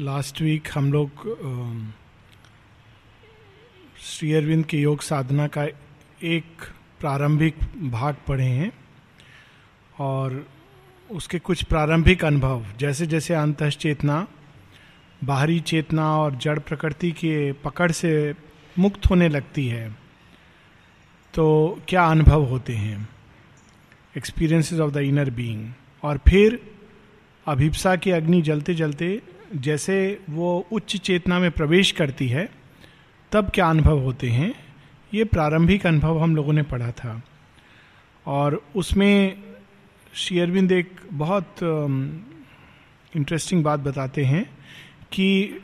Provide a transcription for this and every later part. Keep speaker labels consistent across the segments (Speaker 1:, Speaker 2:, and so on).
Speaker 1: Last week हम लोग श्री अरविंद के योग साधना का एक प्रारंभिक भाग पढ़े हैं और उसके कुछ प्रारंभिक अनुभव, जैसे जैसे अंत चेतना बाहरी चेतना और जड़ प्रकृति के पकड़ से मुक्त होने लगती है तो क्या अनुभव होते हैं? Experiences of the inner being और फिर अभिप्सा की अग्नि जलते जलते जैसे वो उच्च चेतना में प्रवेश करती है, तब क्या अनुभव होते हैं? ये प्रारंभिक अनुभव हम लोगों ने पढ़ा था। और उसमें श्री अरविंद एक बहुत इंटरेस्टिंग बात बताते हैं कि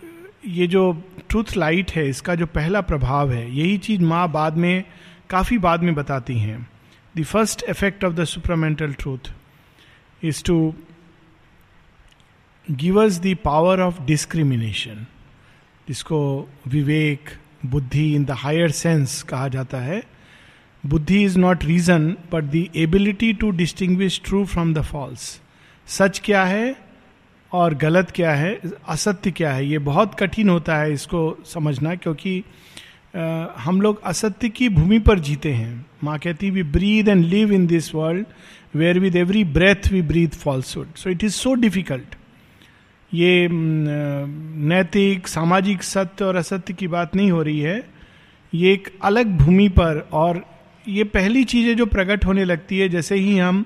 Speaker 1: ये जो ट्रूथ लाइट है, इसका जो पहला प्रभाव है, यही चीज़ माँ बाद में, काफ़ी बाद में बताती हैं। The first effect of the supramental truth is to give us the power of discrimination जिसको विवेक बुद्धि इन द हायर सेंस कहा जाता है। बुद्धि is not reason but the ability to distinguish true from the false सच क्या है और गलत क्या है असत्य क्या है ये बहुत कठिन होता है इसको समझना क्योंकि आ, हम लोग असत्य की भूमि पर जीते हैं। माँ कहती we breathe and live in this world where with every breath we breathe falsehood so it is so difficult ये नैतिक, सामाजिक सत्य और असत्य की बात नहीं हो रही है। ये एक अलग भूमि पर और ये पहली चीज़ें जो प्रकट होने लगती है, जैसे ही हम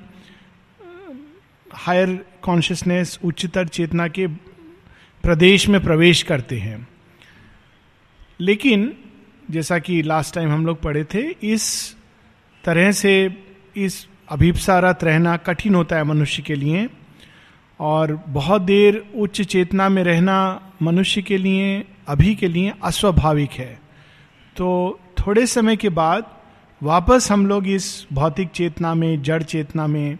Speaker 1: हायर कॉन्शियसनेस उच्चतर चेतना के प्रदेश में प्रवेश करते हैं। लेकिन, जैसा कि लास्ट टाइम हम लोग पढ़े थे, इस तरह से, इस अभिप्सारत रहना कठिन होता है मनुष्य के लिए। और बहुत देर उच्च चेतना में रहना मनुष्य के लिए, अभी के लिए अस्वाभाविक है। तो थोड़े समय के बाद वापस हम लोग इस भौतिक चेतना में, जड़ चेतना में,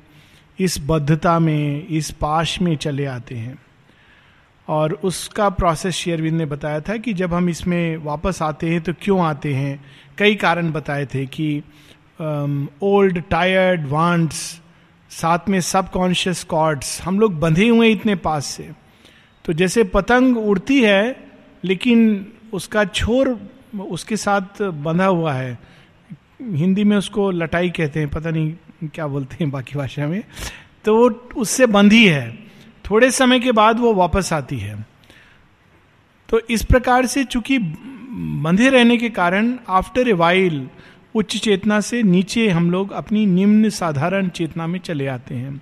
Speaker 1: इस बद्धता में, इस पाश में चले आते हैं। और उसका प्रोसेस शेयरविंद ने बताया था कि जब हम इसमें वापस आते हैं तो क्यों आते हैं? कई कारण बताए थे कि ओल्ड टायर्ड वांट्स साथ में सब कॉन्शियस कॉर्ड्स हम लोग बंधे हुए इतने पास से। तो जैसे पतंग उड़ती है, लेकिन उसका छोर उसके साथ बंधा हुआ है। हिंदी में उसको लटाई कहते हैं, पता नहीं क्या बोलते हैं बाकी भाषा में। तो वो उससे बंधी है। थोड़े समय के बाद वो वापस आती है। तो इस प्रकार से चूँकि बंधे रहने के कारण आफ्टर ए वाइल उच्च चेतना से नीचे हम लोग अपनी निम्न साधारण चेतना में चले आते हैं।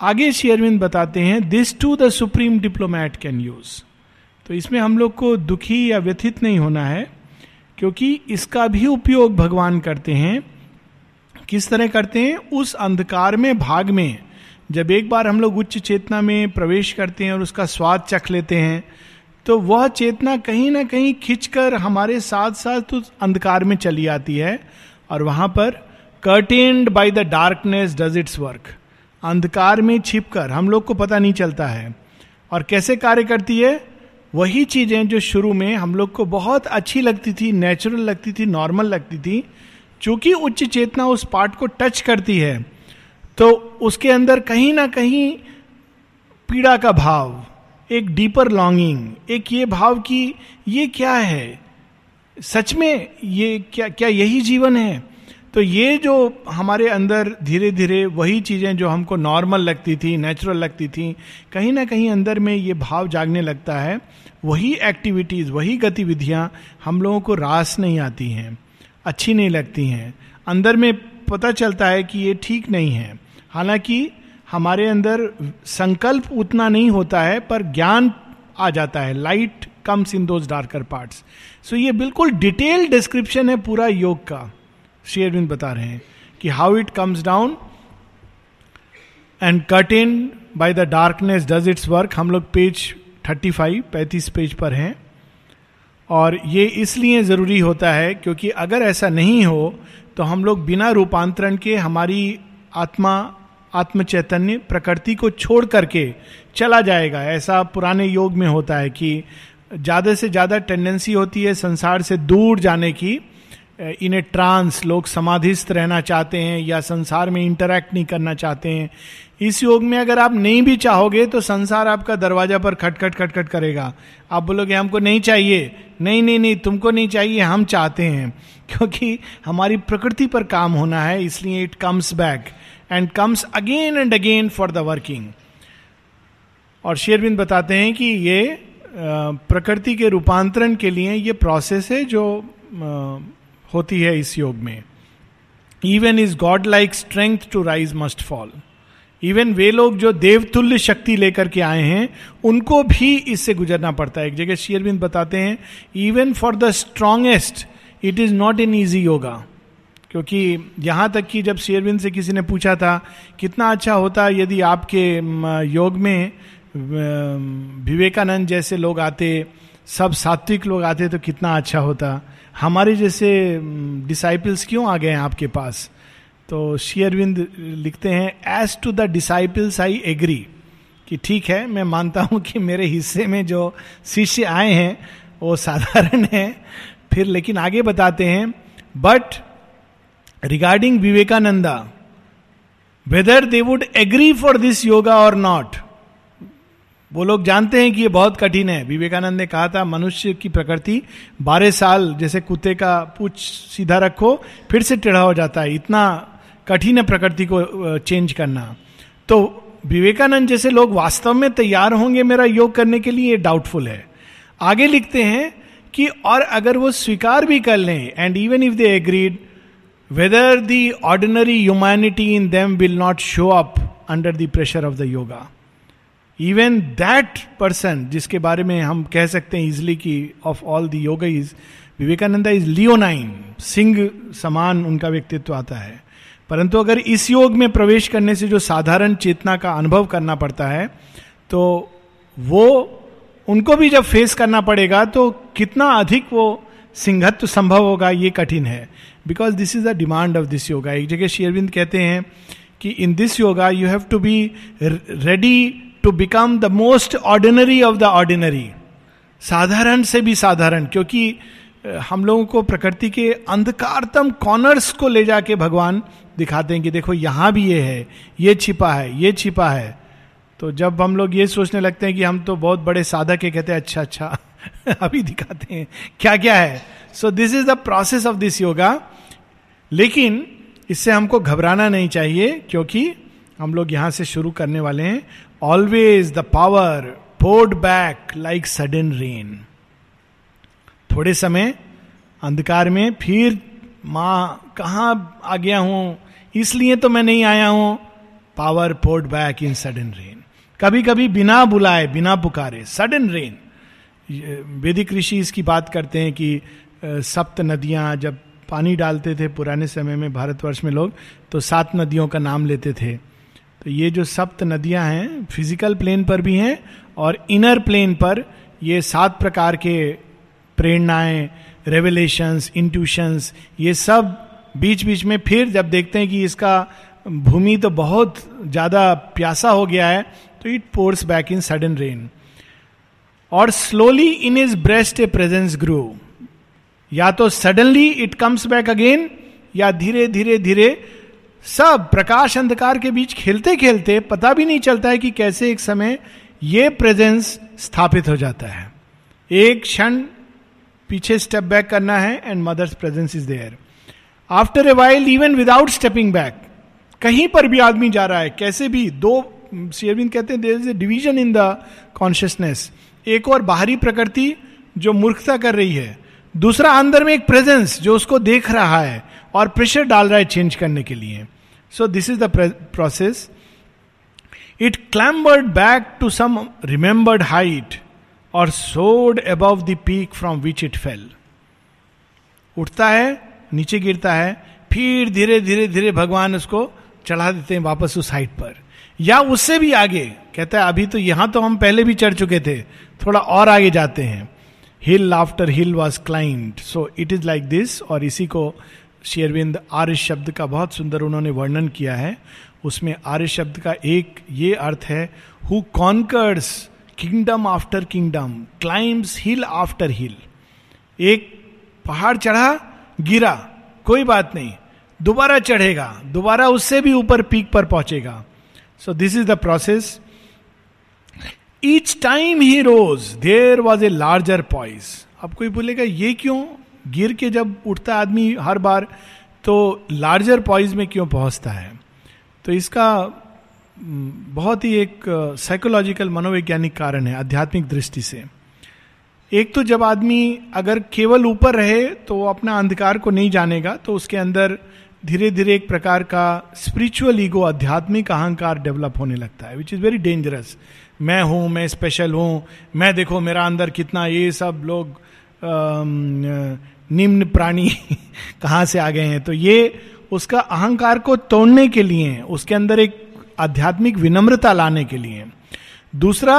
Speaker 1: आगे शेयरविंद बताते हैं this to the supreme diplomat can use तो इसमें हम लोग को दुखी या व्यथित नहीं होना है, क्योंकि इसका भी उपयोग भगवान करते हैं। किस तरह करते हैं? उस अंधकार में, भाग में। जब एक बार हम लोग उच्च चेतना में प्रवेश करते हैं और उसका स्वाद चख लेते हैं तो वह चेतना कहीं ना कहीं खिंचकर हमारे साथ साथ उस अंधकार में चली आती है और वहाँ पर curtained by the darkness does its work अंधकार में छिपकर हम लोग को पता नहीं चलता है। और कैसे कार्य करती है? वही चीज़ें जो शुरू में हम लोग को बहुत अच्छी लगती थी नेचुरल लगती थी नॉर्मल लगती थी, चूँकि उच्च चेतना उस पार्ट को टच करती है तो उसके अंदर कहीं ना कहीं पीड़ा का भाव एक डीपर लॉन्गिंग एक ये भाव कि ये क्या है? सच में ये क्या क्या यही जीवन है? तो ये जो हमारे अंदर धीरे धीरे वही चीज़ें जो हमको नॉर्मल लगती थी नेचुरल लगती थी, कहीं ना कहीं अंदर में ये भाव जागने लगता है। वही एक्टिविटीज़ वही गतिविधियाँ हम लोगों को रास नहीं आती हैं, अच्छी नहीं लगती हैं। अंदर में पता चलता है कि ये ठीक नहीं है। हालाँकि हमारे अंदर संकल्प उतना नहीं होता है, पर ज्ञान आ जाता है। Light comes in those darker parts so ये बिल्कुल डिटेल डिस्क्रिप्शन है पूरा योग का। शेयरविंद बता रहे हैं कि how it comes down and cut in by the darkness does its work हम लोग पेज थर्टी फाइव पैंतीस पेज पर हैं। और ये इसलिए ज़रूरी होता है क्योंकि अगर ऐसा नहीं हो तो हम लोग बिना रूपांतरण के हमारी आत्मा आत्म चैतन्य प्रकृति को छोड़ करके चला जाएगा। ऐसा पुराने योग में होता है कि ज़्यादा से ज़्यादा टेंडेंसी होती है संसार से दूर जाने की। इन ए ट्रांस लोग समाधिस्थ रहना चाहते हैं या संसार में इंटरेक्ट नहीं करना चाहते हैं। इस योग में अगर आप नहीं भी चाहोगे तो संसार आपका दरवाज़ा पर खटखट खटखट करेगा। आप बोलोगे, हमको नहीं चाहिए। नहीं नहीं नहीं, तुमको नहीं चाहिए, हम चाहते हैं। क्योंकि हमारी प्रकृति पर काम होना है, इसलिए it comes back and comes again and again for the working और शेरविंद बताते हैं कि ये प्रकृति के रूपांतरण के लिए ये प्रोसेस है जो होती है इस योग में। Even is godlike strength to rise must fall even वे लोग जो देवतुल्य शक्ति लेकर के आए हैं, उनको भी इससे गुजरना पड़ता है। एक जगह शेयरबिंद बताते हैं even for the strongest it is not in easy yoga क्योंकि यहाँ तक कि जब शेयरबिंद से किसी ने पूछा था, कितना अच्छा होता यदि आपके योग में विवेकानंद जैसे लोग आते, सब सात्विक लोग आते तो कितना अच्छा होता? हमारे जैसे डिसाइपल्स क्यों आ गए हैं आपके पास? तो शेयरविंद लिखते हैं as to the disciples I agree कि ठीक है, मैं मानता हूँ कि मेरे हिस्से में जो शिष्य आए हैं, वो साधारण है। फिर लेकिन आगे बताते हैं but regarding Vivekananda whether they would agree for this yoga और नॉट वो लोग जानते हैं कि ये बहुत कठिन है। विवेकानंद ने कहा था, मनुष्य की प्रकृति बारह साल जैसे कुत्ते का पूछ सीधा रखो, फिर से टेढ़ा हो जाता है। इतना कठिन है प्रकृति को चेंज करना। तो विवेकानंद जैसे लोग वास्तव में तैयार होंगे मेरा योग करने के लिए डाउटफुल है। आगे लिखते हैं कि और अगर वो स्वीकार भी कर लें and even if they agreed whether the ordinary humanity in them will not show up under the pressure of the yoga even that person जिसके बारे में हम कह सकते हैं इजली कि of all the yog is Vivekananda is leonine Singh समान उनका व्यक्तित्व आता है। परंतु अगर इस योग में प्रवेश करने से जो साधारण चेतना का अनुभव करना पड़ता है तो वो, उनको भी जब फेस करना पड़ेगा तो कितना अधिक वो सिंहत्व संभव होगा, ये कठिन है। Because this is the demand of this yoga एक जगह शेयरविंद कहते हैं कि in this yoga you have to be ready to become the most ordinary of the ordinary साधारण से भी साधारण, क्योंकि हम लोगों को प्रकृति के अंधकारतम कॉर्नर्स को ले जाके भगवान दिखाते हैं कि देखो यहाँ भी ये है, ये छिपा है, ये छिपा है। तो जब हम लोग ये सोचने लगते हैं कि हम तो बहुत बड़े साधक है, कहते हैं अच्छा अच्छा अभी दिखाते हैं क्या क्या है? So this is the process of this yoga लेकिन इससे हमको घबराना नहीं चाहिए, क्योंकि हम लोग यहाँ से शुरू करने वाले हैं। Always the power poured back like sudden rain थोड़े समय अंधकार में फिर माँ कहाँ आ गया हूँ? इसलिए तो मैं नहीं आया हूँ। Power poured back in sudden rain कभी कभी बिना बुलाए, बिना पुकारे सडन रेन वेदिक ऋषि इसकी बात करते हैं कि सप्त नदियाँ जब पानी डालते थे पुराने समय में भारतवर्ष में लोग तो सात नदियों का नाम लेते थे। तो ये जो सप्त नदियाँ हैं फ़िज़िकल प्लेन पर भी हैं और इनर प्लेन पर ये सात प्रकार के प्रेरणाएँ रेवलेशंस इंट्यूशंस ये सब बीच बीच में फिर जब देखते हैं कि इसका भूमि तो बहुत ज़्यादा प्यासा हो गया है तो it pours back in sudden rain और slowly in his breast a presence grow या तो suddenly it comes back again या धीरे धीरे धीरे सब प्रकाश अंधकार के बीच खेलते खेलते पता भी नहीं चलता है कि कैसे एक समय ये प्रेजेंस स्थापित हो जाता है। एक क्षण पीछे स्टेप बैक करना है and mother's presence is there after a while even without stepping back कहीं पर भी आदमी जा रहा है, कैसे भी, दो शेरविंद कहते हैं there is a division in the consciousness एक और बाहरी प्रकृति जो मूर्खता कर रही है, दूसरा अंदर में एक प्रेजेंस जो उसको देख रहा है और प्रेशर डाल रहा है चेंज करने के लिए. So this is the process it clambered back to some remembered height. Or soared above the peak from which it fell. उठता है, नीचे गिरता है, फिर धीरे धीरे धीरे भगवान उसको चढ़ा देते हैं वापस उस हाइट पर। या उससे भी आगे, कहता है, अभी तो यहाँ तो हम पहले भी चढ़ चुके थे, थोड़ा और आगे जाते हैं। Hill after hill was climbed so it is like this और इसी को शेरविंद आर्य शब्द का बहुत सुंदर उन्होंने वर्णन किया है। उसमें आर्य शब्द का एक ये अर्थ है who conquers kingdom after kingdom climbs hill after hill एक पहाड़ चढ़ा, गिरा, कोई बात नहीं। दोबारा चढ़ेगा, दोबारा उससे भी ऊपर पीक पर पहुंचेगा। So this is the process each time he rose there was a larger poise अब कोई बोलेगा, ये क्यों? गिर के जब उठता आदमी हर बार तो लार्जर पॉइज में क्यों पहुँचता है? तो इसका बहुत ही एक साइकोलॉजिकल मनोवैज्ञानिक कारण है, आध्यात्मिक दृष्टि से। एक तो जब आदमी अगर केवल ऊपर रहे तो वो अपना अंधकार को नहीं जानेगा तो उसके अंदर धीरे धीरे एक प्रकार का स्पिरिचुअल ईगो आध्यात्मिक अहंकार डेवलप होने लगता है विच इज़ वेरी डेंजरस मैं हूँ, मैं स्पेशल हूँ, मैं देखो मेरा अंदर कितना ये सब लोग निम्न प्राणी कहाँ से आ गए हैं? तो ये उसका अहंकार को तोड़ने के लिए, उसके अंदर एक आध्यात्मिक विनम्रता लाने के लिए। दूसरा,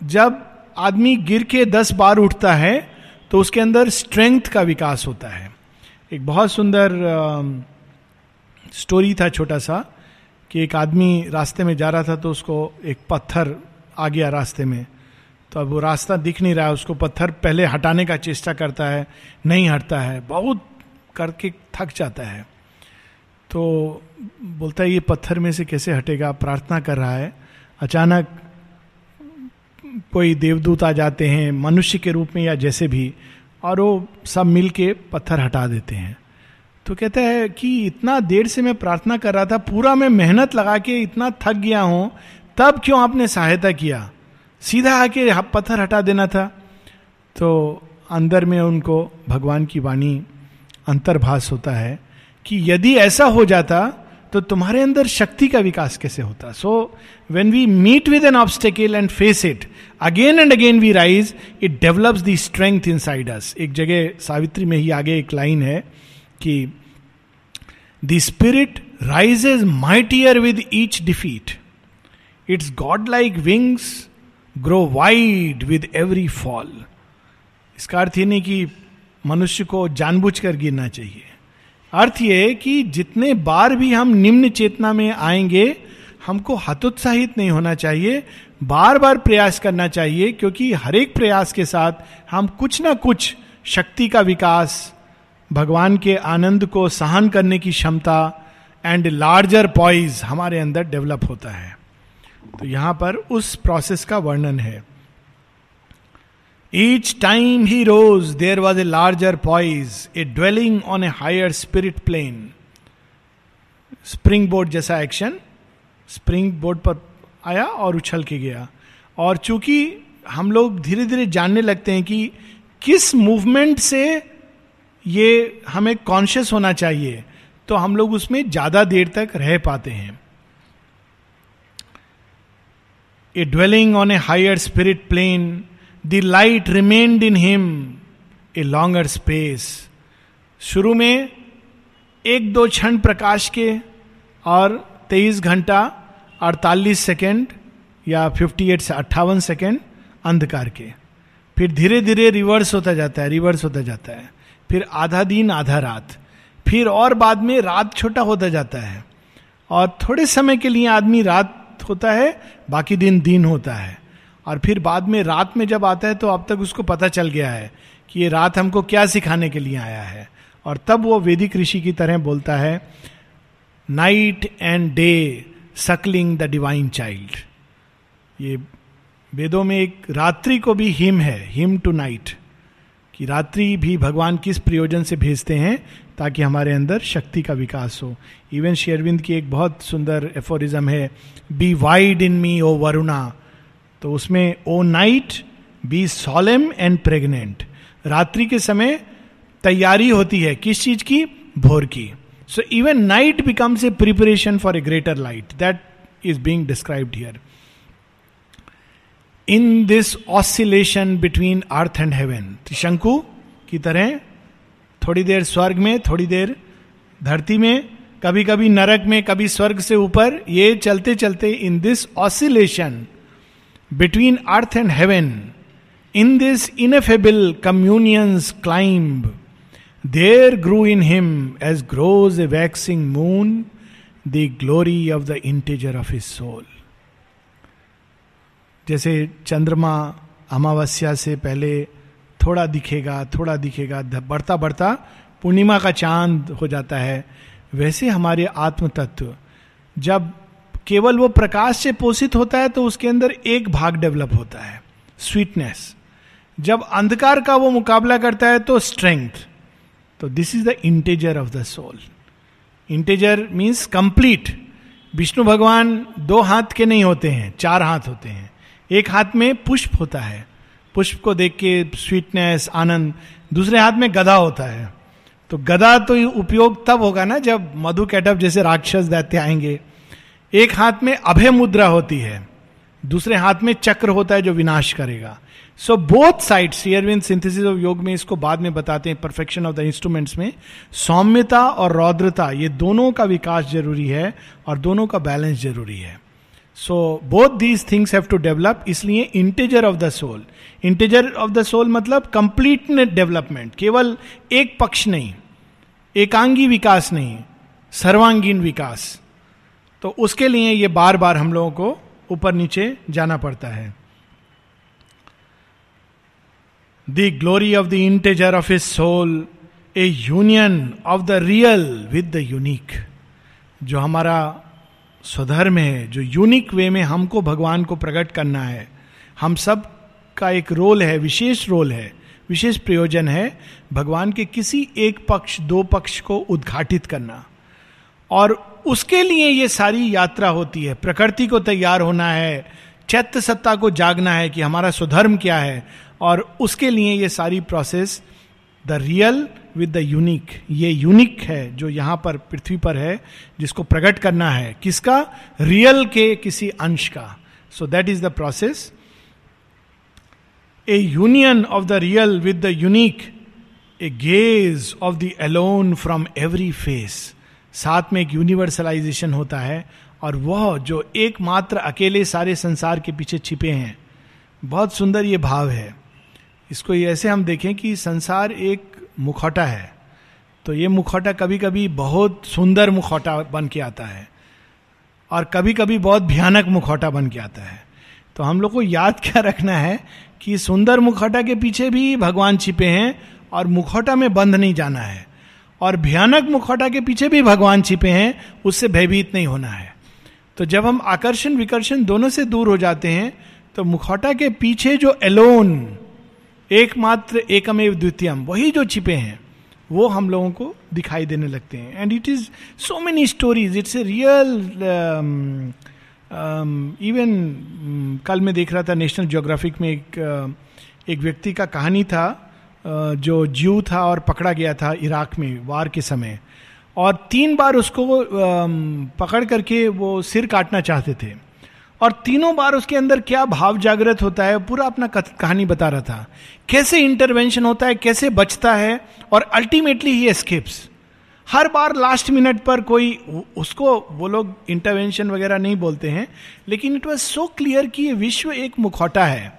Speaker 1: जब आदमी गिर के दस बार उठता है तो उसके अंदर स्ट्रेंथ का विकास होता है। एक बहुत सुंदर स्टोरी था छोटा सा, कि एक आदमी रास्ते में जा रहा था तो उसको एक पत्थर आ गया रास्ते में। तो अब वो रास्ता दिख नहीं रहा है, उसको पत्थर पहले हटाने का चेष्टा करता है, नहीं हटता है, बहुत करके थक जाता है। तो बोलता है, ये पत्थर में से कैसे हटेगा? प्रार्थना कर रहा है। अचानक कोई देवदूत आ जाते हैं, मनुष्य के रूप में या जैसे भी, और वो सब मिल के पत्थर हटा देते हैं। तो कहता है कि इतना देर से मैं प्रार्थना कर रहा था, पूरा मैं मेहनत लगा के इतना थक गया हूँ, तब क्यों आपने सहायता किया? सीधा आके पत्थर हटा देना था। तो अंदर में उनको भगवान की वाणी अंतर्भास होता है। कि यदि ऐसा हो जाता तो तुम्हारे अंदर शक्ति का विकास कैसे होता? So when we meet with an obstacle and face it again and again we rise it develops the strength inside us एक जगह सावित्री में ही आगे एक लाइन है कि the spirit rises mightier with each defeat its godlike wings grow wide with every fall इसका अर्थ ये नहीं कि मनुष्य को जानबूझ कर गिरना चाहिए। अर्थ ये कि जितने बार भी हम निम्न चेतना में आएँगे, हमको हतोत्साहित नहीं होना चाहिए बार बार प्रयास करना चाहिए, क्योंकि हर एक प्रयास के साथ हम कुछ ना कुछ शक्ति का विकास, भगवान के आनंद को सहन करने की क्षमता एंड लार्जर पॉइज हमारे अंदर डेवलप होता है। तो यहाँ पर उस प्रोसेस का वर्णन है। Each time he rose there was a larger poise a dwelling on a higher spirit plane springboard जैसा एक्शन स्प्रिंग बोर्ड पर आया और उछल के गया। और चूँकि हम लोग धीरे धीरे जानने लगते हैं कि किस मूवमेंट से ये हमें कॉन्शियस होना चाहिए तो हम लोग उसमें ज़्यादा देर तक रह पाते हैं। A dwelling on a higher spirit plane the light remained in him a longer space शुरू में एक दो क्षण प्रकाश के और तेईस घंटा अड़तालीस सेकेंड या फिफ्टी एट से अट्ठावन सेकेंड अंधकार के। फिर धीरे धीरे रिवर्स होता जाता है रिवर्स होता जाता है। फिर आधा दिन, आधा रात। फिर और बाद में रात छोटा होता जाता है। और थोड़े समय के लिए आदमी रात होता है, बाकी दिन दिन होता है। और फिर बाद में रात में जब आता है तो अब तक उसको पता चल गया है कि ये रात हमको क्या सिखाने के लिए आया है। और तब वो वैदिक ऋषि की तरह बोलता है night and day suckling the divine child ये वेदों में एक रात्रि को भी हिम है हिम टू नाइट कि रात्रि भी भगवान किस प्रयोजन से भेजते हैं ताकि हमारे अंदर शक्ति का विकास हो। इवन शेरविंद की एक बहुत सुंदर एफोरिज्म है be wide in me O Varuna तो उसमें, O night, be solemn and pregnant. रात्रि के समय तैयारी होती है किस चीज़ की? भोर की। So even night becomes a preparation for a greater light that is being described here in this oscillation between earth and heaven Trishanku की तरह, थोड़ी देर स्वर्ग में, थोड़ी देर धरती में कभी कभी नरक में, कभी स्वर्ग से ऊपर, ये चलते चलते in this oscillation between earth and heaven in this ineffable communions climb there grew in him as grows a waxing moon the glory of the integer of his soul जैसे चंद्रमा अमावस्या से पहले थोड़ा दिखेगा थोड़ा दिखेगा बढ़ता बढ़ता पूर्णिमा का चाँद हो जाता है, वैसे हमारे आत्म तत्व जब केवल वो प्रकाश से पोषित होता है तो उसके अंदर एक भाग डेवलप होता है स्वीटनेस जब अंधकार का वो मुकाबला करता है तो स्ट्रेंथ तो this is the integer of the soul integer means complete Vishnu भगवान दो हाथ के नहीं होते हैं, चार हाथ होते हैं। एक हाथ में पुष्प होता है। पुष्प को देख के स्वीटनेस आनंद। दूसरे हाथ में गधा होता है। तो गधा तो उपयोग तब होगा ना जब मधु कैटअप जैसे राक्षस दैत्य आएँगे। एक हाथ में अभय मुद्रा होती है, दूसरे हाथ में चक्र होता है जो विनाश करेगा। सो बोथ साइड शेयरविन सिंथेसिस ऑफ़ योग में इसको बाद में बताते हैं परफेक्शन ऑफ़ द इंस्ट्रूमेंट्स में। सौम्यता और रौद्रता, ये दोनों का विकास ज़रूरी है और दोनों का बैलेंस ज़रूरी है। So both these things have to develop इसलिए integer of the soul integer of the soul मतलब कंप्लीट डेवलपमेंट केवल एक पक्ष नहीं, एकांगी विकास नहीं, सर्वांगीण विकास। तो उसके लिए ये बार बार हम लोगों को ऊपर नीचे जाना पड़ता है। The glory of the integer of a soul a union of the real with the unique जो हमारा स्वधर्म है, जो यूनिक वे में हमको भगवान को प्रकट करना है। हम सब का एक रोल है, विशेष रोल है, विशेष प्रयोजन है भगवान के किसी एक पक्ष, दो पक्ष को उद्घाटित करना। और उसके लिए ये सारी यात्रा होती है। प्रकृति को तैयार होना है, चैत्य सत्ता को जागना है कि हमारा स्वधर्म क्या है, और उसके लिए ये सारी process the real with the unique ये यूनिक है जो यहाँ पर, पृथ्वी पर है, जिसको प्रकट करना है। किसका? रियल के किसी अंश का। So that is the process a union of the real with the unique a gaze of the alone from every face साथ में एक यूनिवर्सलाइजेशन होता है और वह जो एकमात्र अकेले सारे संसार के पीछे छिपे हैं, बहुत सुंदर ये भाव है। इसको ऐसे हम देखें कि संसार एक मुखौटा है। तो ये मुखौटा कभी कभी बहुत सुंदर मुखौटा बन के आता है और कभी कभी बहुत भयानक मुखौटा बन के आता है। तो हम लोग को याद क्या रखना है कि सुंदर मुखौटा के पीछे भी भगवान छिपे हैं और मुखौटा में बंद नहीं जाना है। और भयानक मुखौटा के पीछे भी भगवान छिपे हैं उससे भयभीत नहीं होना है। तो जब हम आकर्षण विकर्षण दोनों से दूर हो जाते हैं तो मुखौटा के पीछे जो एलोन एकमात्र एकमेव द्वितीयम वही जो छिपे हैं वो हम लोगों को दिखाई देने लगते हैं। And it is so many stories it's a real even कल मैं देख रहा था नेशनल ज्योग्राफिक में एक uh, एक व्यक्ति का कहानी था जो ज्यू था और पकड़ा गया था इराक में वार के समय, और तीन बार उसको पकड़ करके वो सिर काटना चाहते थे। और तीनों बार उसके अंदर क्या भाव जागृत होता है, पूरा अपना कहानी बता रहा था। कैसे इंटरवेंशन होता है, कैसे बचता है, और अल्टीमेटली ही एस्केप्स हर बार लास्ट मिनट पर कोई उसको वो लोग इंटरवेंशन वगैरह नहीं बोलते हैं, लेकिन इट वॉज़ सो क्लियर कि ये विश्व एक मुखौटा है।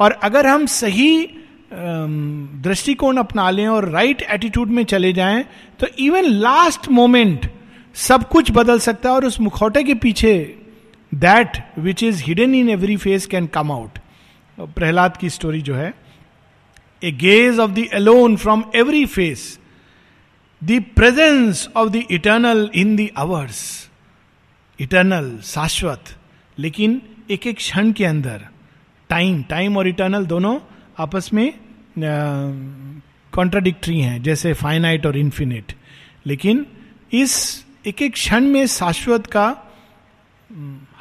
Speaker 1: और अगर हम सही दृष्टिकोण अपना लें और राइट एटीट्यूड में चले जाएँ तो इवन लास्ट मोमेंट सब कुछ बदल सकता है और उस मुखौटे के पीछे that which is hidden in every face can come out Prahlad की स्टोरी जो है a gaze of the alone from every face the presence of the eternal in the hours eternal शाश्वत, लेकिन एक एक क्षण के अंदर टाइम टाइम और इटर्नल दोनों आपस में कॉन्ट्राडिक्टरी हैं, जैसे फाइनाइट और इन्फिनिट लेकिन इस एक एक क्षण में शाश्वत का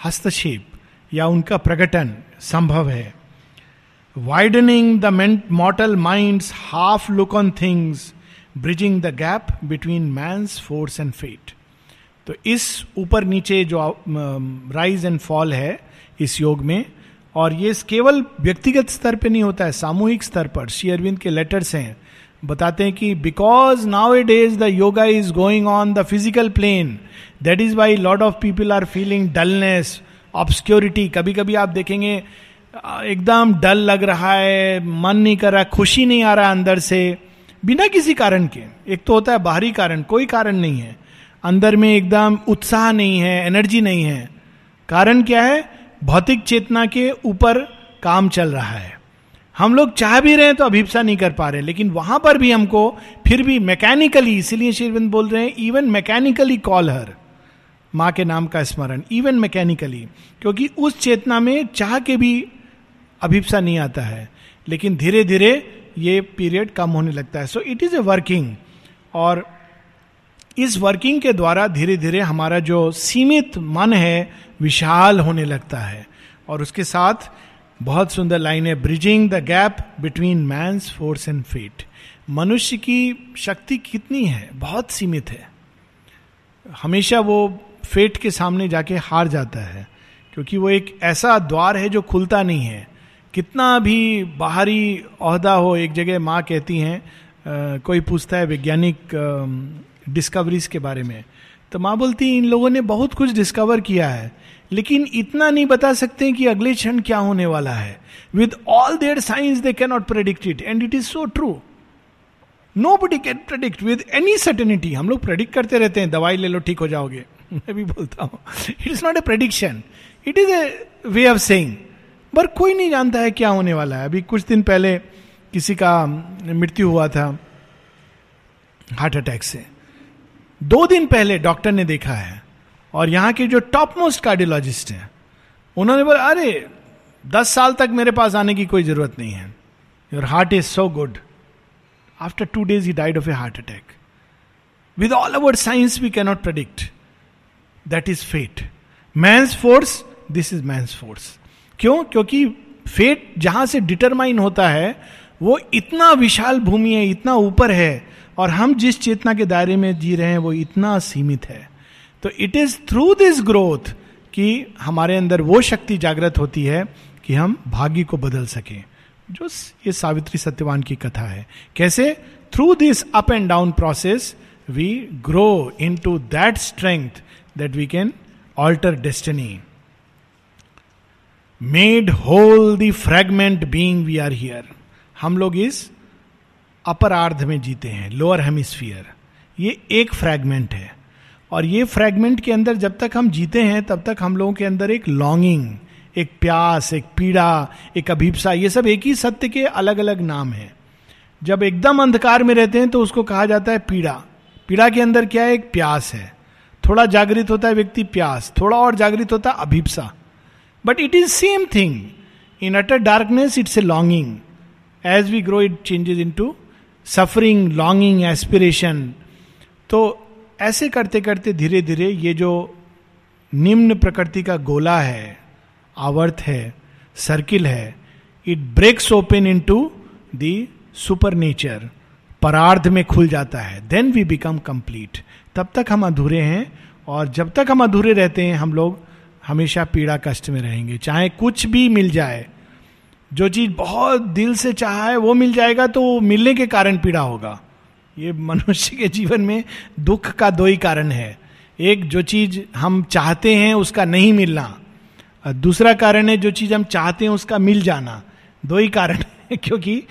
Speaker 1: हस्तक्षेप या उनका प्रकटन संभव है. Widening the mortal mind half look on things bridging the gap between man's force and fate तो इस ऊपर नीचे जो राइज एंड फॉल है, इस योग में और ये केवल व्यक्तिगत स्तर पे नहीं होता है, सामूहिक स्तर पर। श्री अरविंद के लेटर्स हैं, बताते हैं कि because now it is the yoga is going on the physical plane that is why lot of people are feeling dullness obscurity कभी कभी आप देखेंगे, एकदम डल लग रहा है, मन नहीं कर रहा, खुशी नहीं आ रहा अंदर से, बिना किसी कारण के। एक तो होता है बाहरी कारण, कोई कारण नहीं है। अंदर में एकदम उत्साह नहीं है एनर्जी नहीं है। कारण क्या है? भौतिक चेतना के ऊपर काम चल रहा है। हम लोग चाह भी रहे हैं तो अभिप्सा नहीं कर पा रहे, लेकिन वहाँ पर भी हमको फिर भी मैकेनिकली इसीलिए शेरविंद बोल रहे हैं इवन मैकेनिकली कॉल हर माँ के नाम का स्मरण इवन मैकेनिकली क्योंकि उस चेतना में चाह के भी अभिप्सा नहीं आता है, लेकिन धीरे धीरे ये पीरियड कम होने लगता है। So it is a working और इस वर्किंग के द्वारा धीरे धीरे हमारा जो सीमित मन है, विशाल होने लगता है। और उसके साथ बहुत सुंदर लाइन है bridging the gap between man's force and fate मनुष्य की शक्ति कितनी है? बहुत सीमित है। हमेशा वो फेट के सामने जाके हार जाता है, क्योंकि वो एक ऐसा द्वार है जो खुलता नहीं है। कितना भी बाहरी अहदा हो, एक जगह माँ कहती हैं कोई पूछता है, वैज्ञानिक डिस्कवरीज के बारे में। तो माँ बोलती इन लोगों ने बहुत कुछ डिस्कवर किया है, लेकिन इतना नहीं बता सकते कि अगले क्षण क्या होने वाला है। With all their science they cannot predict it and it is so true nobody can predict with any certainty हम लोग प्रेडिक्ट करते रहते हैं, दवाई ले लो, ठीक हो जाओगे। मैं भी बोलता हूँ। It is not a prediction it is a way of saying पर कोई नहीं जानता है क्या होने वाला है। अभी कुछ दिन पहले किसी का मृत्यु हुआ था, हार्ट अटैक से। दो दिन पहले डॉक्टर ने देखा है, और यहाँ के जो टॉप मोस्ट कार्डियोलॉजिस्ट हैं, उन्होंने बोला, अरे, दस साल तक मेरे पास आने की कोई ज़रूरत नहीं है। Your heart is so good after two days he died of a heart attack with all our science we cannot predict that is fate man's force this is man's force क्यों? क्योंकि फेट जहाँ से determine होता है, वो इतना विशाल भूमि है, इतना ऊपर है और हम जिस चेतना के दायरे में जी रहे हैं, वो इतना सीमित है। तो it is through this growth कि हमारे अंदर वो शक्ति जागृत होती है कि हम भाग्य को बदल सकें। जो ये सावित्री सत्यवान की कथा है। कैसे? Through this up and down process we grow into that strength that we can alter destiny made whole the fragment being we are here हम लोग इस अपर आर्ध में जीते हैं लोअर हेमिस्फियर ये एक फ्रैगमेंट है। और ये फ्रैगमेंट के अंदर जब तक हम जीते हैं, तब तक हम लोगों के अंदर एक लॉन्गिंग एक प्यास, एक पीड़ा, एक अभिप्सा, ये सब एक ही सत्य के अलग अलग नाम हैं। जब एकदम अंधकार में रहते हैं तो उसको कहा जाता है पीड़ा। पीड़ा के अंदर क्या है? एक प्यास है। थोड़ा जागृत होता है व्यक्ति, प्यास। थोड़ा और जागृत होता है अभिप्सा। But it is same thing in utter darkness it's a longing as we grow it changes into suffering longing aspiration तो ऐसे करते करते धीरे धीरे ये जो निम्न प्रकृति का गोला है, आवर्त है सर्किल है it breaks open into the supernature परार्ध में खुल जाता है। देन वी बिकम कंप्लीट तब तक हम अधूरे हैं और जब तक हम अधूरे रहते हैं, हम लोग हमेशा पीड़ा कष्ट में रहेंगे। चाहे कुछ भी मिल जाए जो चीज़ बहुत दिल से चाहा है, वो मिल जाएगा तो मिलने के कारण पीड़ा होगा। ये मनुष्य के जीवन में दुख का दो ही कारण है। एक, जो चीज़ हम चाहते हैं उसका नहीं मिलना। दूसरा कारण है, जो चीज़ हम चाहते हैं उसका मिल जाना। दो ही कारण है, क्योंकि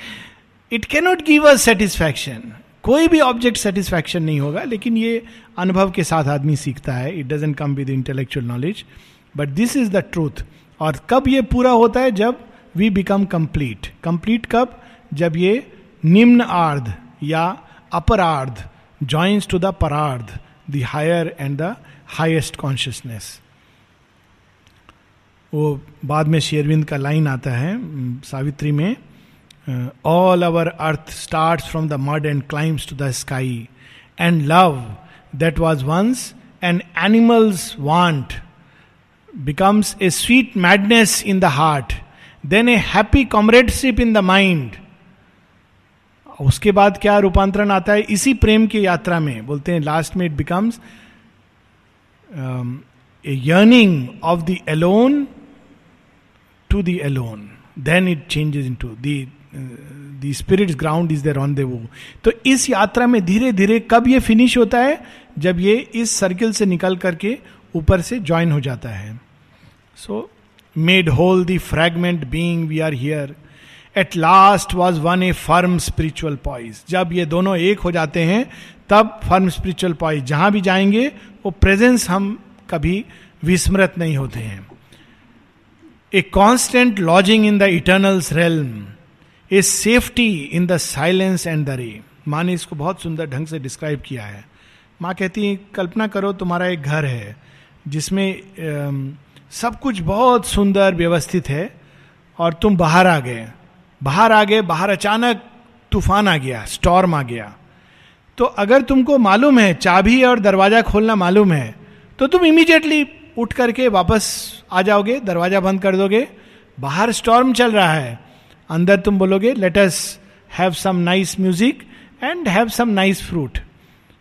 Speaker 1: it cannot give a satisfaction कोई भी ऑब्जेक्ट सेटिस्फैक्शन नहीं होगा, लेकिन ये अनुभव के साथ आदमी सीखता है। It doesn't come with intellectual knowledge but this is the truth और कब ये पूरा होता है? जब वी बिकम कंप्लीट कंप्लीट कब? जब ये निम्न आर्ध या अपर आर्ध joins to the परार्ध the higher and the highest consciousness वो बाद में शेरविंद का लाइन आता है सावित्री में all our earth start from the mud and climbs to the sky and love that was once an animal's want becomes a sweet madness in the heart then a happy comradeship in the mind उसके बाद क्या रूपांतरण आता है? इसी प्रेम की यात्रा में। बोलते हैं लास्ट में it becomes a yearning of the alone to the alone then it changes into the spirit ground is there on they वो तो इस यात्रा में धीरे धीरे कब ये फिनिश होता है? जब ये इस सर्किल से निकल करके ऊपर से ज्वाइन हो जाता है। So so, made whole the fragment being we are here at last was one a firm spiritual poise जब ये दोनों एक हो जाते हैं, तब फर्म स्पिरिचुअल पॉइस जहाँ भी जाएँगे, वो प्रेजेंस हम कभी विस्मृत नहीं होते हैं। A constant lodging in the eternal's realm a safety in the silence and the ray माँ ने इसको बहुत सुंदर ढंग से डिस्क्राइब किया है। माँ कहती है, कल्पना करो, तुम्हारा एक घर है, जिसमें सब कुछ बहुत सुंदर व्यवस्थित है और तुम बाहर आ गए। बाहर आ गए, बाहर अचानक तूफ़ान आ गया स्टॉर्म आ गया। तो अगर तुमको मालूम है, चाबी और दरवाज़ा खोलना मालूम है तो तुम इमीडिएटली उठ करके वापस आ जाओगे, दरवाज़ा बंद कर दोगे। बाहर स्टॉर्म चल रहा है। अंदर तुम बोलोगे let us have some nice music and have some nice fruit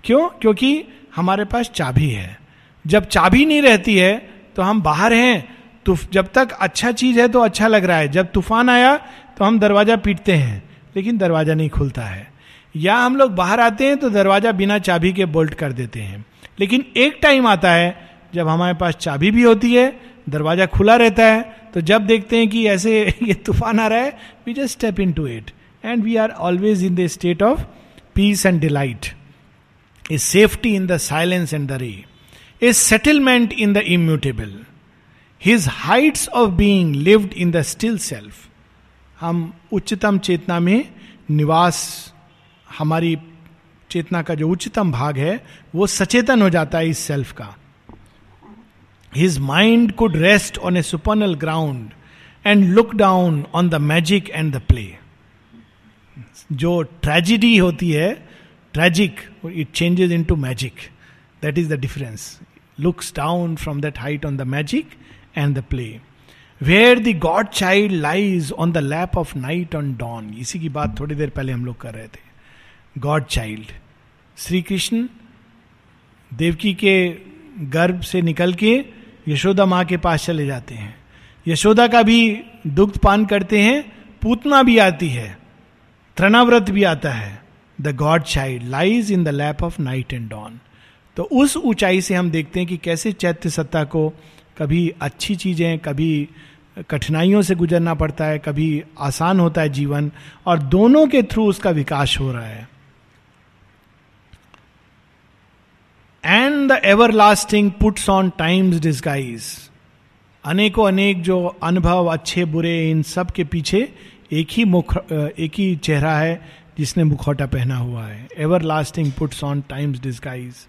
Speaker 1: क्यों? क्योंकि हमारे पास चाबी है। जब चाबी नहीं रहती है तो हम बाहर हैं तो जब तक अच्छा चीज़ है तो अच्छा लग रहा है। जब तूफ़ान आया तो हम दरवाज़ा पीटते हैं, लेकिन दरवाज़ा नहीं खुलता है। या हम लोग बाहर आते हैं तो दरवाज़ा बिना चाबी के बोल्ट कर देते हैं। लेकिन एक टाइम आता है, जब हमारे पास चाबी भी होती है, दरवाज़ा खुला रहता है तो जब देखते हैं कि ऐसे ये तूफ़ान आ रहा है we just step into it and we are always in the state of peace and delight a safety in the silence and the ray a settlement in the immutable his heights of being lived in the still self हम उच्चतम चेतना में निवास, हमारी चेतना का जो उच्चतम भाग है, वो सचेतन हो जाता है इस सेल्फ का। His mind could rest on a supernal ground and look down on the magic and the play जो ट्रेजिडी होती है tragic it changes into magic that is the difference looks down from that height on the magic and the play where the God child lies on the lap of night on dawn इसी की बात थोड़ी देर पहले हम लोग कर रहे थे। गॉड चाइल्ड श्री कृष्ण देवकी के गर्भ से निकल के यशोदा माँ के पास चले जाते हैं। यशोदा का भी दुग्ध पान करते हैं, पूतना भी आती है त्रणाव्रत भी आता है। The God child lies in the lap of night and dawn तो उस ऊंचाई से हम देखते हैं कि कैसे चैत्य सत्ता को कभी अच्छी चीज़ें, कभी कठिनाइयों से गुजरना पड़ता है, कभी आसान होता है जीवन, और दोनों के थ्रू उसका विकास हो रहा है। And the everlasting puts on time's disguise अनेकों अनेक जो अनुभव, अच्छे, बुरे, इन सब के पीछे एक ही मुख, एक ही चेहरा है जिसने मुखौटा पहना हुआ है। Everlasting puts on time's disguise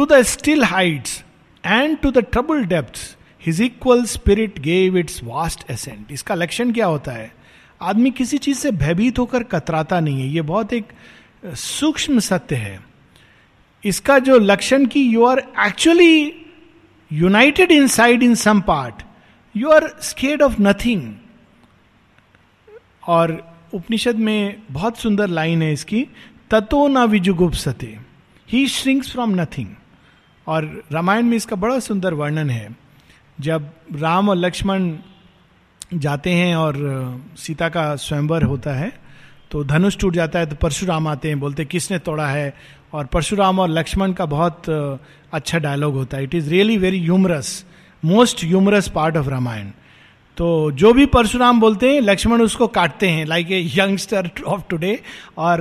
Speaker 1: to the still heights and to the trouble depth his equal spirit gave its vast assent इसका लक्षण क्या होता है? आदमी किसी चीज़ से भयभीत होकर कतराता नहीं है। ये बहुत एक सूक्ष्म सत्य है। इसका जो लक्षण की you are actually united inside in some part you are scared of nothing और उपनिषद में बहुत सुंदर लाइन है इसकी, ततो न विजुगुप सते ही श्रिंक्स फ्रॉम नथिंग और रामायण में इसका बड़ा सुंदर वर्णन है। जब राम और लक्ष्मण जाते हैं और सीता का स्वयंवर होता है तो धनुष टूट जाता है तो परशुराम आते हैं, बोलते किसने तोड़ा है? और परशुराम और लक्ष्मण का बहुत अच्छा डायलॉग होता है। It is really very humorous most humorous part of Ramayana. तो जो भी परशुराम बोलते हैं, लक्ष्मण उसको काटते हैं like a youngster of today और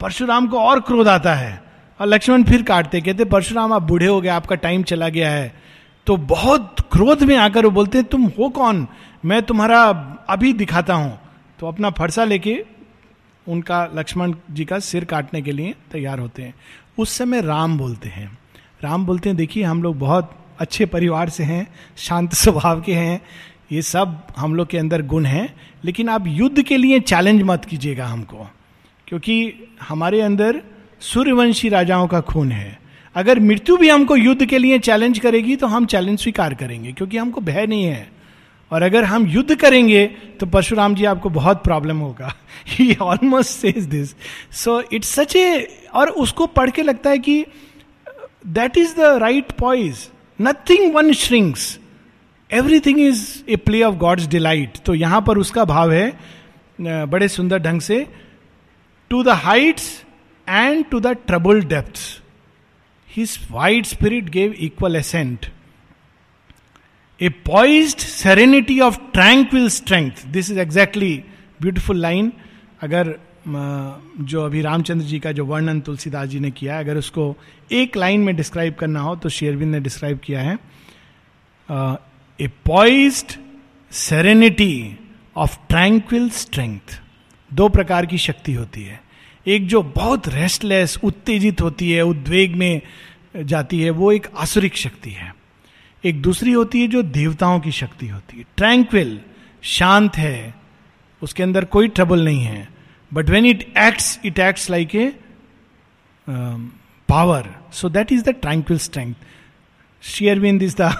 Speaker 1: परशुराम को और क्रोध आता है। और लक्ष्मण फिर काटते, कहते, परशुराम, आप बूढ़े हो गए, आपका टाइम चला गया है। तो बहुत क्रोध में आकर वो बोलते हैं, तुम हो कौन? मैं तुम्हारा अभी दिखाता हूँ। तो अपना फरसा लेके उनका लक्ष्मण जी का सिर काटने के लिए तैयार होते हैं। उस समय राम बोलते हैं। राम बोलते हैं, देखिए, हम लोग बहुत अच्छे परिवार से हैं, शांत स्वभाव के हैं। ये सब हम लोग के अंदर गुण हैं, लेकिन आप युद्ध के लिए चैलेंज मत कीजिएगा हमको, क्योंकि हमारे अंदर सूर्यवंशी राजाओं का खून है। अगर मृत्यु भी हमको युद्ध के लिए चैलेंज करेगी तो हम चैलेंज स्वीकार करेंगे, क्योंकि हमको भय नहीं है। और अगर हम युद्ध करेंगे तो परशुराम जी आपको बहुत प्रॉब्लम होगा। He almost says this so it's such a और उसको पढ़ के लगता है कि that is the right poise nothing one shrinks everything is a play of God's delight तो यहाँ पर उसका भाव है बड़े सुंदर ढंग से to the heights and to the trouble depth his white spirit gave equal assent a poised serenity of tranquil strength this is exactly beautiful line अगर जो अभी रामचंद्र जी का जो वर्णन तुलसीदास जी ने किया है, अगर उसको एक लाइन में डिस्क्राइब करना हो तो शेरविंद ने डिस्क्राइब किया है। A poised serenity of tranquil strength दो प्रकार की शक्ति होती है। एक जो बहुत रेस्टलेस उत्तेजित होती है, उद्वेग में जाती है, वो एक आसुरिक शक्ति है। एक दूसरी होती है जो देवताओं की शक्ति होती है। ट्रैंक्विल शांत है, उसके अंदर कोई ट्रबल नहीं है। But when it acts it acts like a power so that is the tranquil strength शेयरविंद is the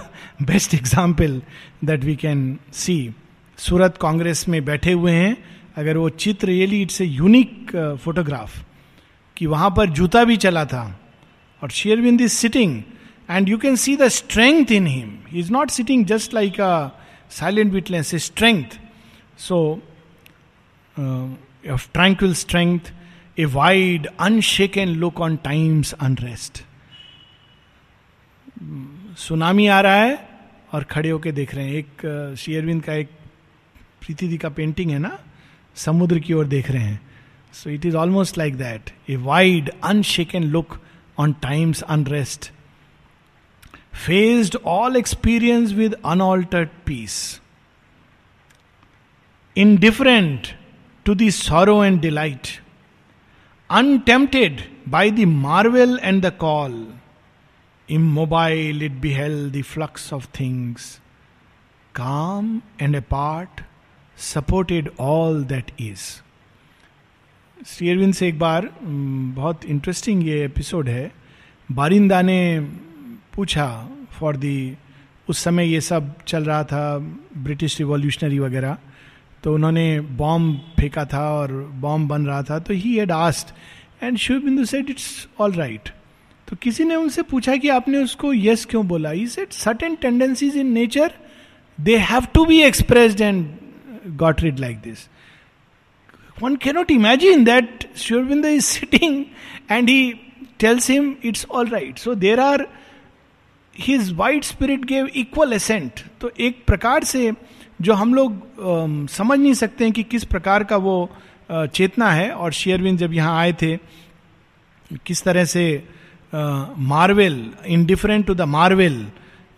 Speaker 1: best example that we can see Surat Congress में बैठे हुए हैं। अगर वो चित्र really it's a unique photograph, कि वहाँ पर जूता भी चला था, और शेयरविंद is sitting and you can see the strength in him he is not sitting just like a silent witness strength so of tranquil strength a wide unshaken look on time's unrest tsunami आ रहा है, और खड़े होके देख रहे हैं। एक शेयरविंद का एक प्रीति दी का पेंटिंग है ना? समुद्र की ओर देख रहे हैं। So it is almost like that a wide unshaken look on time's unrest faced all experience with unaltered peace indifferent to the sorrow and delight untempted by the marvel and the call immobile it beheld the flux of things calm and apart supported all that is Shri Arvind से एक बार बहुत interesting ये episode है। बारिंदा ने पूछा for the उस समय ये सब चल रहा था ब्रिटिश रिवॉल्यूशनरी वगैरह तो उन्होंने बॉम्ब फेंका था और बॉम्ब बन रहा था तो he had asked and Shiv Bindu said it's all right तो किसी ने उनसे पूछा कि आपने उसको यस yes क्यों बोला? He said certain tendencies in nature they have to be expressed and got rid like this. One cannot imagine that Sri Aurobindo is sitting and he tells him it's all right. So there are his white spirit gave equal assent. तो एक प्रकार से जो हम लोग समझ नहीं सकते हैं कि किस प्रकार का वो चेतना है और शेयरविंद जब यहाँ आए थे किस तरह से marvel indifferent to the marvel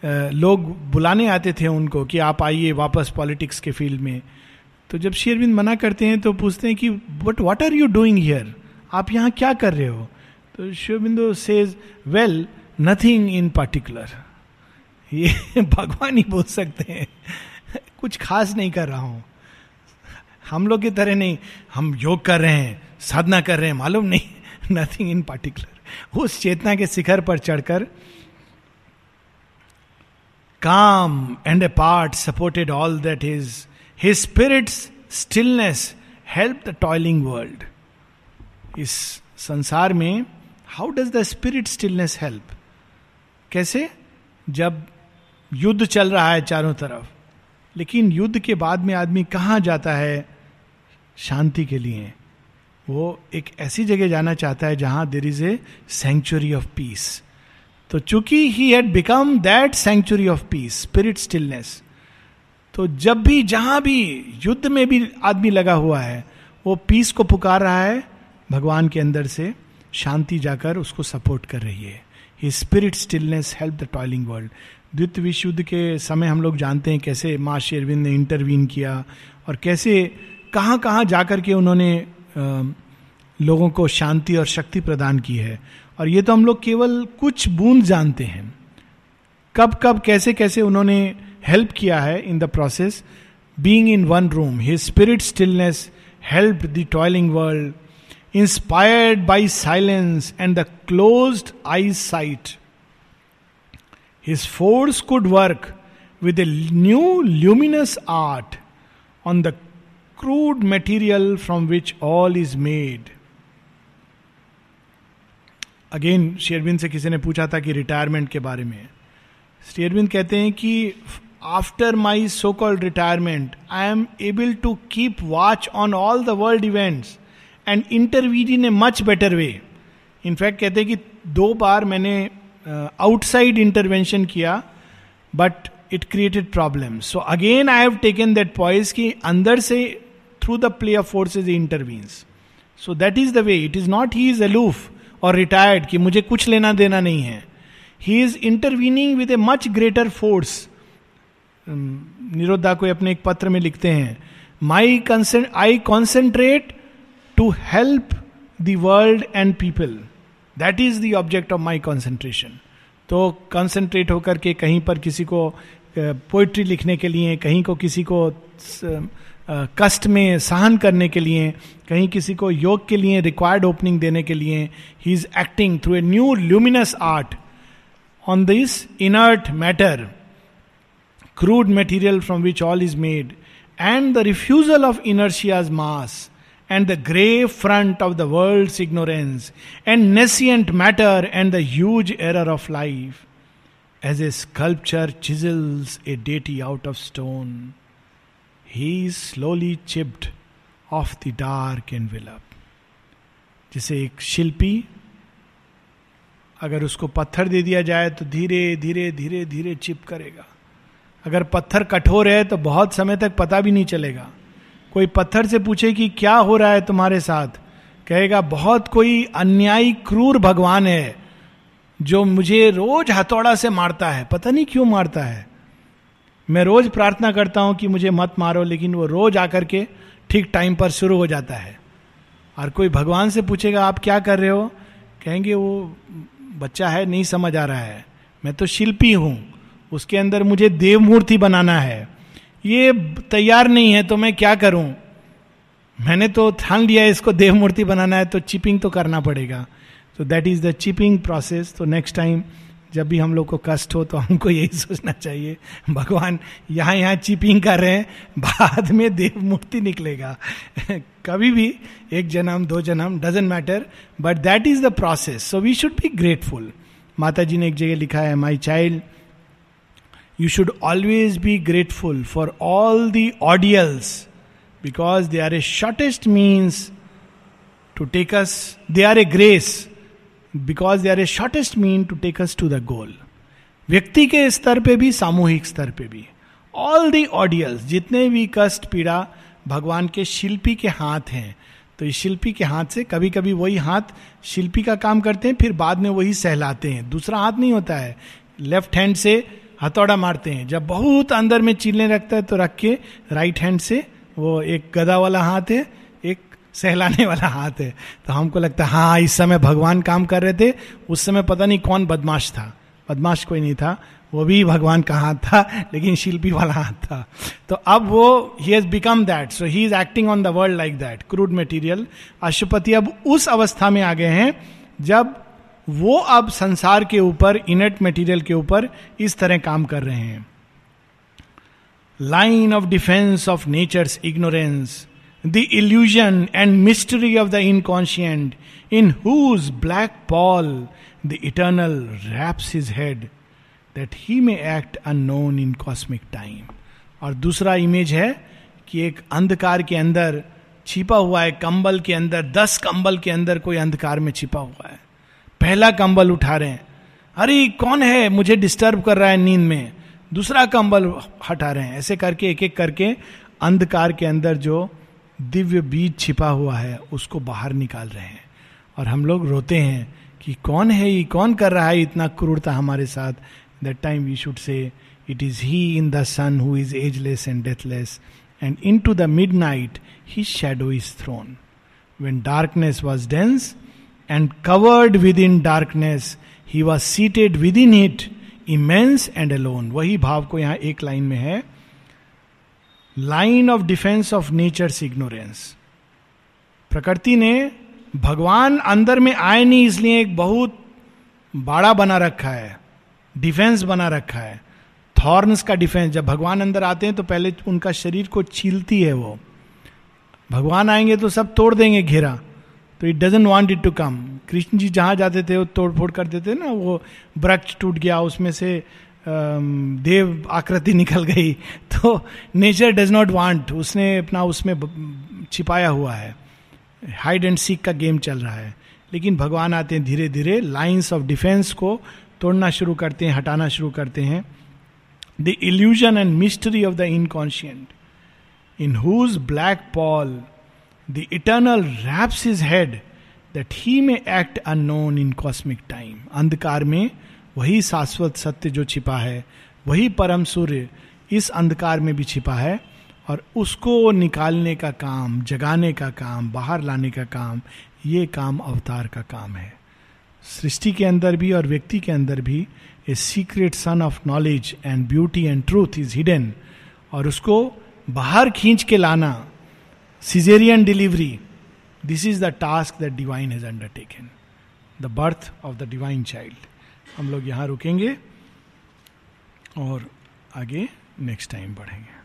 Speaker 1: लोग बुलाने आते थे उनको कि आप आइए वापस पॉलिटिक्स के फ़ील्ड में। तो जब शेरविंद मना करते हैं तो पूछते हैं कि but what are you doing here आप यहाँ क्या कर रहे हो? तो Shivbindu says well nothing in particular ये भगवान ही बोल सकते हैं। कुछ खास नहीं कर रहा हूँ। हम लोग की तरह नहीं। हम योग कर रहे हैं, साधना कर रहे हैं, मालूम नहीं। नथिंग इन पर्टिकुलर उस चेतना के शिखर पर चढ़कर and apart supported all that is his spirit's stillness help the toiling world इस संसार में how does the spirit stillness help कैसे? जब युद्ध चल रहा है चारों तरफ़, लेकिन युद्ध के बाद में आदमी कहाँ जाता है? शांति के लिए। वो एक ऐसी जगह जाना चाहता है जहाँ there is a century of peace तो चूँकि he had become that century of peace spirit stillness तो जब भी, जहाँ भी युद्ध में भी आदमी लगा हुआ है, वो पीस को पुकार रहा है, भगवान के अंदर से शांति जाकर उसको सपोर्ट कर रही है। He spirit stillness help the toiling world द्वितीय विश्व युद्ध के समय हम लोग जानते हैं कैसे माँ शेरविंद ने इंटरवीन किया और कैसे कहाँ कहाँ जाकर के उन्होंने लोगों को शांति और शक्ति प्रदान की है। और ये तो हम लोग केवल कुछ बूंद जानते हैं। कब कब, कैसे कैसे उन्होंने हेल्प किया है in the process being in one room his spirit stillness help the toiling world inspired by silence and the close eye sight his force could work with a new luminous art on the crude material from which all is made again शेरविंद से किसी ने पूछा था कि retirement के बारे में। शेरविंद कहते हैं कि after my so called retirement I am able to keep watch on all the world events and इंटरवीड in a much better way in fact कहते हैं कि दो बार मैंने आउटसाइड uh, इंटरवेंशन किया but it created problem so again I have taken that poise कि अंदर से through the play of forces intervenes so that is the way it is not he is aloof और retired कि मुझे कुछ लेना देना नहीं है। He is intervening with a much greater force Nirodha को अपने एक पत्र में लिखते हैं। My consent I concentrate to help the world and people that is the object of my concentration तो कंसंट्रेट होकर के कहीं पर किसी को पोइट्री लिखने के लिए, कहीं को किसी को कष्ट में सहन करने के लिए कहीं किसी को योग के लिए रिक्वायर्ड ओपनिंग देने के लिए he is acting through a new luminous art on this inert matter crude material from which all is made and the refusal of inertia's mass and the grey front of the world's ignorance, and nescient matter and the huge error of life, as a sculpture chisels a deity out of He is slowly chipped off the dark envelope. जैसे एक शिल्पी, अगर उसको पत्थर दे दिया जाए तो धीरे धीरे धीरे धीरे चिप करेगा। अगर पत्थर कठोर है तो बहुत समय तक पता भी नहीं चलेगा। कोई पत्थर से पूछे कि क्या हो रहा है तुम्हारे साथ? कहेगा, बहुत कोई अन्यायी, क्रूर भगवान है जो मुझे रोज हथौड़ा से मारता है। पता नहीं क्यों मारता है। मैं रोज प्रार्थना करता हूँ कि मुझे मत मारो, लेकिन वो रोज आकर के ठीक टाइम पर शुरू हो जाता है। और कोई भगवान से पूछेगा, आप क्या कर रहे हो? कहेंगे, वो बच्चा है, नहीं समझ आ रहा है। मैं तो शिल्पी हूँ, उसके अंदर मुझे देव मूर्ति बनाना है। ये तैयार नहीं है तो मैं क्या करूँ? मैंने तो ठान लिया इसको देव मूर्ति बनाना है तो चिपिंग तो करना पड़ेगा। तो that is the chipping process तो नेक्स्ट टाइम जब भी हम लोग को कष्ट हो तो हमको यही सोचना चाहिए भगवान यहाँ यहाँ चिपिंग कर रहे हैं बाद में देव मूर्ति निकलेगा। कभी भी एक जन्म दो जन्म doesn't matter but that is the process so we should be grateful Mata ji ने एक जगह लिखा है my child you should always be grateful for all the ordeals because they are a shortest means to take us, they are a grace because they are a shortest mean to take us to the goal. व्यक्ति के स्तर पे भी, सामूहिक स्तर पे भी। All the audience जितने भी कष्ट, पीड़ा भगवान के शिल्पी के हाथ हैं तो इस शिल्पी के हाथ से कभी कभी वही हाथ शिल्पी का काम करते हैं, फिर बाद में वही सहलाते हैं। दूसरा हाथ नहीं होता है। लेफ़्ट हैंड से हथौड़ा मारते हैं। जब बहुत अंदर में चिल्ले रखता है तो रख के राइट हैंड से वो एक गदा वाला हाथ है सहलाने वाला हाथ है। तो हमको लगता है हाँ इस समय भगवान काम कर रहे थे, उस समय पता नहीं कौन बदमाश था। बदमाश कोई नहीं था, वो भी भगवान का हाथ था, लेकिन शिल्पी वाला हाथ था। तो अब वो he has become that so he is acting on the world like that crude material अशुपति अब उस अवस्था में आ गए हैं, जब वो अब संसार के ऊपर इनेट मटेरियल के ऊपर, इस तरह काम कर रहे हैं। Line of defence of nature's ignorance the illusion and mystery of the inconscient in whose black pall the eternal wraps his head that he may act unknown in cosmic time और दूसरा इमेज है कि एक अंधकार के अंदर छिपा हुआ है, कंबल के अंदर, दस कंबल के अंदर कोई अंधकार में छिपा हुआ है। पहला कंबल उठा रहे हैं। अरे, कौन है? मुझे डिस्टर्ब कर रहा है नींद में। दूसरा कंबल हटा रहे हैं। ऐसे करके एक एक करके अंधकार के अंदर जो दिव्य बीज छिपा हुआ है, उसको बाहर निकाल रहे हैं। और हम लोग रोते हैं कि कौन है ये, कौन कर रहा है इतना क्रूरता हमारे साथ? That time we should say it is he in the sun who is ageless and deathless and into the midnight he shadow is thrown when darkness was dense and covered within darkness he was seated within it immense and alone वही भाव को यहाँ एक line में है line of defence of nature ignorance प्रकृति ने भगवान अंदर में आए नहीं इसलिए एक बहुत बाड़ा बना रखा है डिफेंस बना रखा है थॉर्न्स का डिफेंस जब भगवान अंदर आते हैं तो पहले उनका शरीर को छीलती है वो भगवान आएँगे तो सब तोड़ देंगे घेरा तो it doesn't want it to come Krishna ji जहाँ जाते थे वो तोड़ फोड़ कर देते ना वो वृक्ष टूट गया उसमें से देव आकृति निकल गई तो नेचर डज नॉट वांट उसने अपना उसमें छिपाया हुआ है। हाइड एंड सीक का गेम चल रहा है। लेकिन भगवान आते हैं धीरे धीरे लाइन्स ऑफ़ डिफेंस को तोड़ना शुरू करते हैं, हटाना शुरू करते हैं। The illusion and mystery of the inconscient in whose black pall the eternal wraps is head that he may act unknown in cosmic time अंधकार में वही शाश्वत सत्य जो छिपा है, वही परम सूर्य इस अंधकार में भी छिपा है और उसको निकालने का काम, जगाने का काम, बाहर लाने का काम, ये काम अवतार का काम है। सृष्टि के अंदर भी और व्यक्ति के अंदर भी a secret sun of knowledge and beauty and truth is hidden और उसको बाहर खींच के लाना caesarean delivery this is the task that divine has undertaken the birth of the divine child हम लोग यहाँ रुकेंगे और आगे नेक्स्ट टाइम बढ़ेंगे।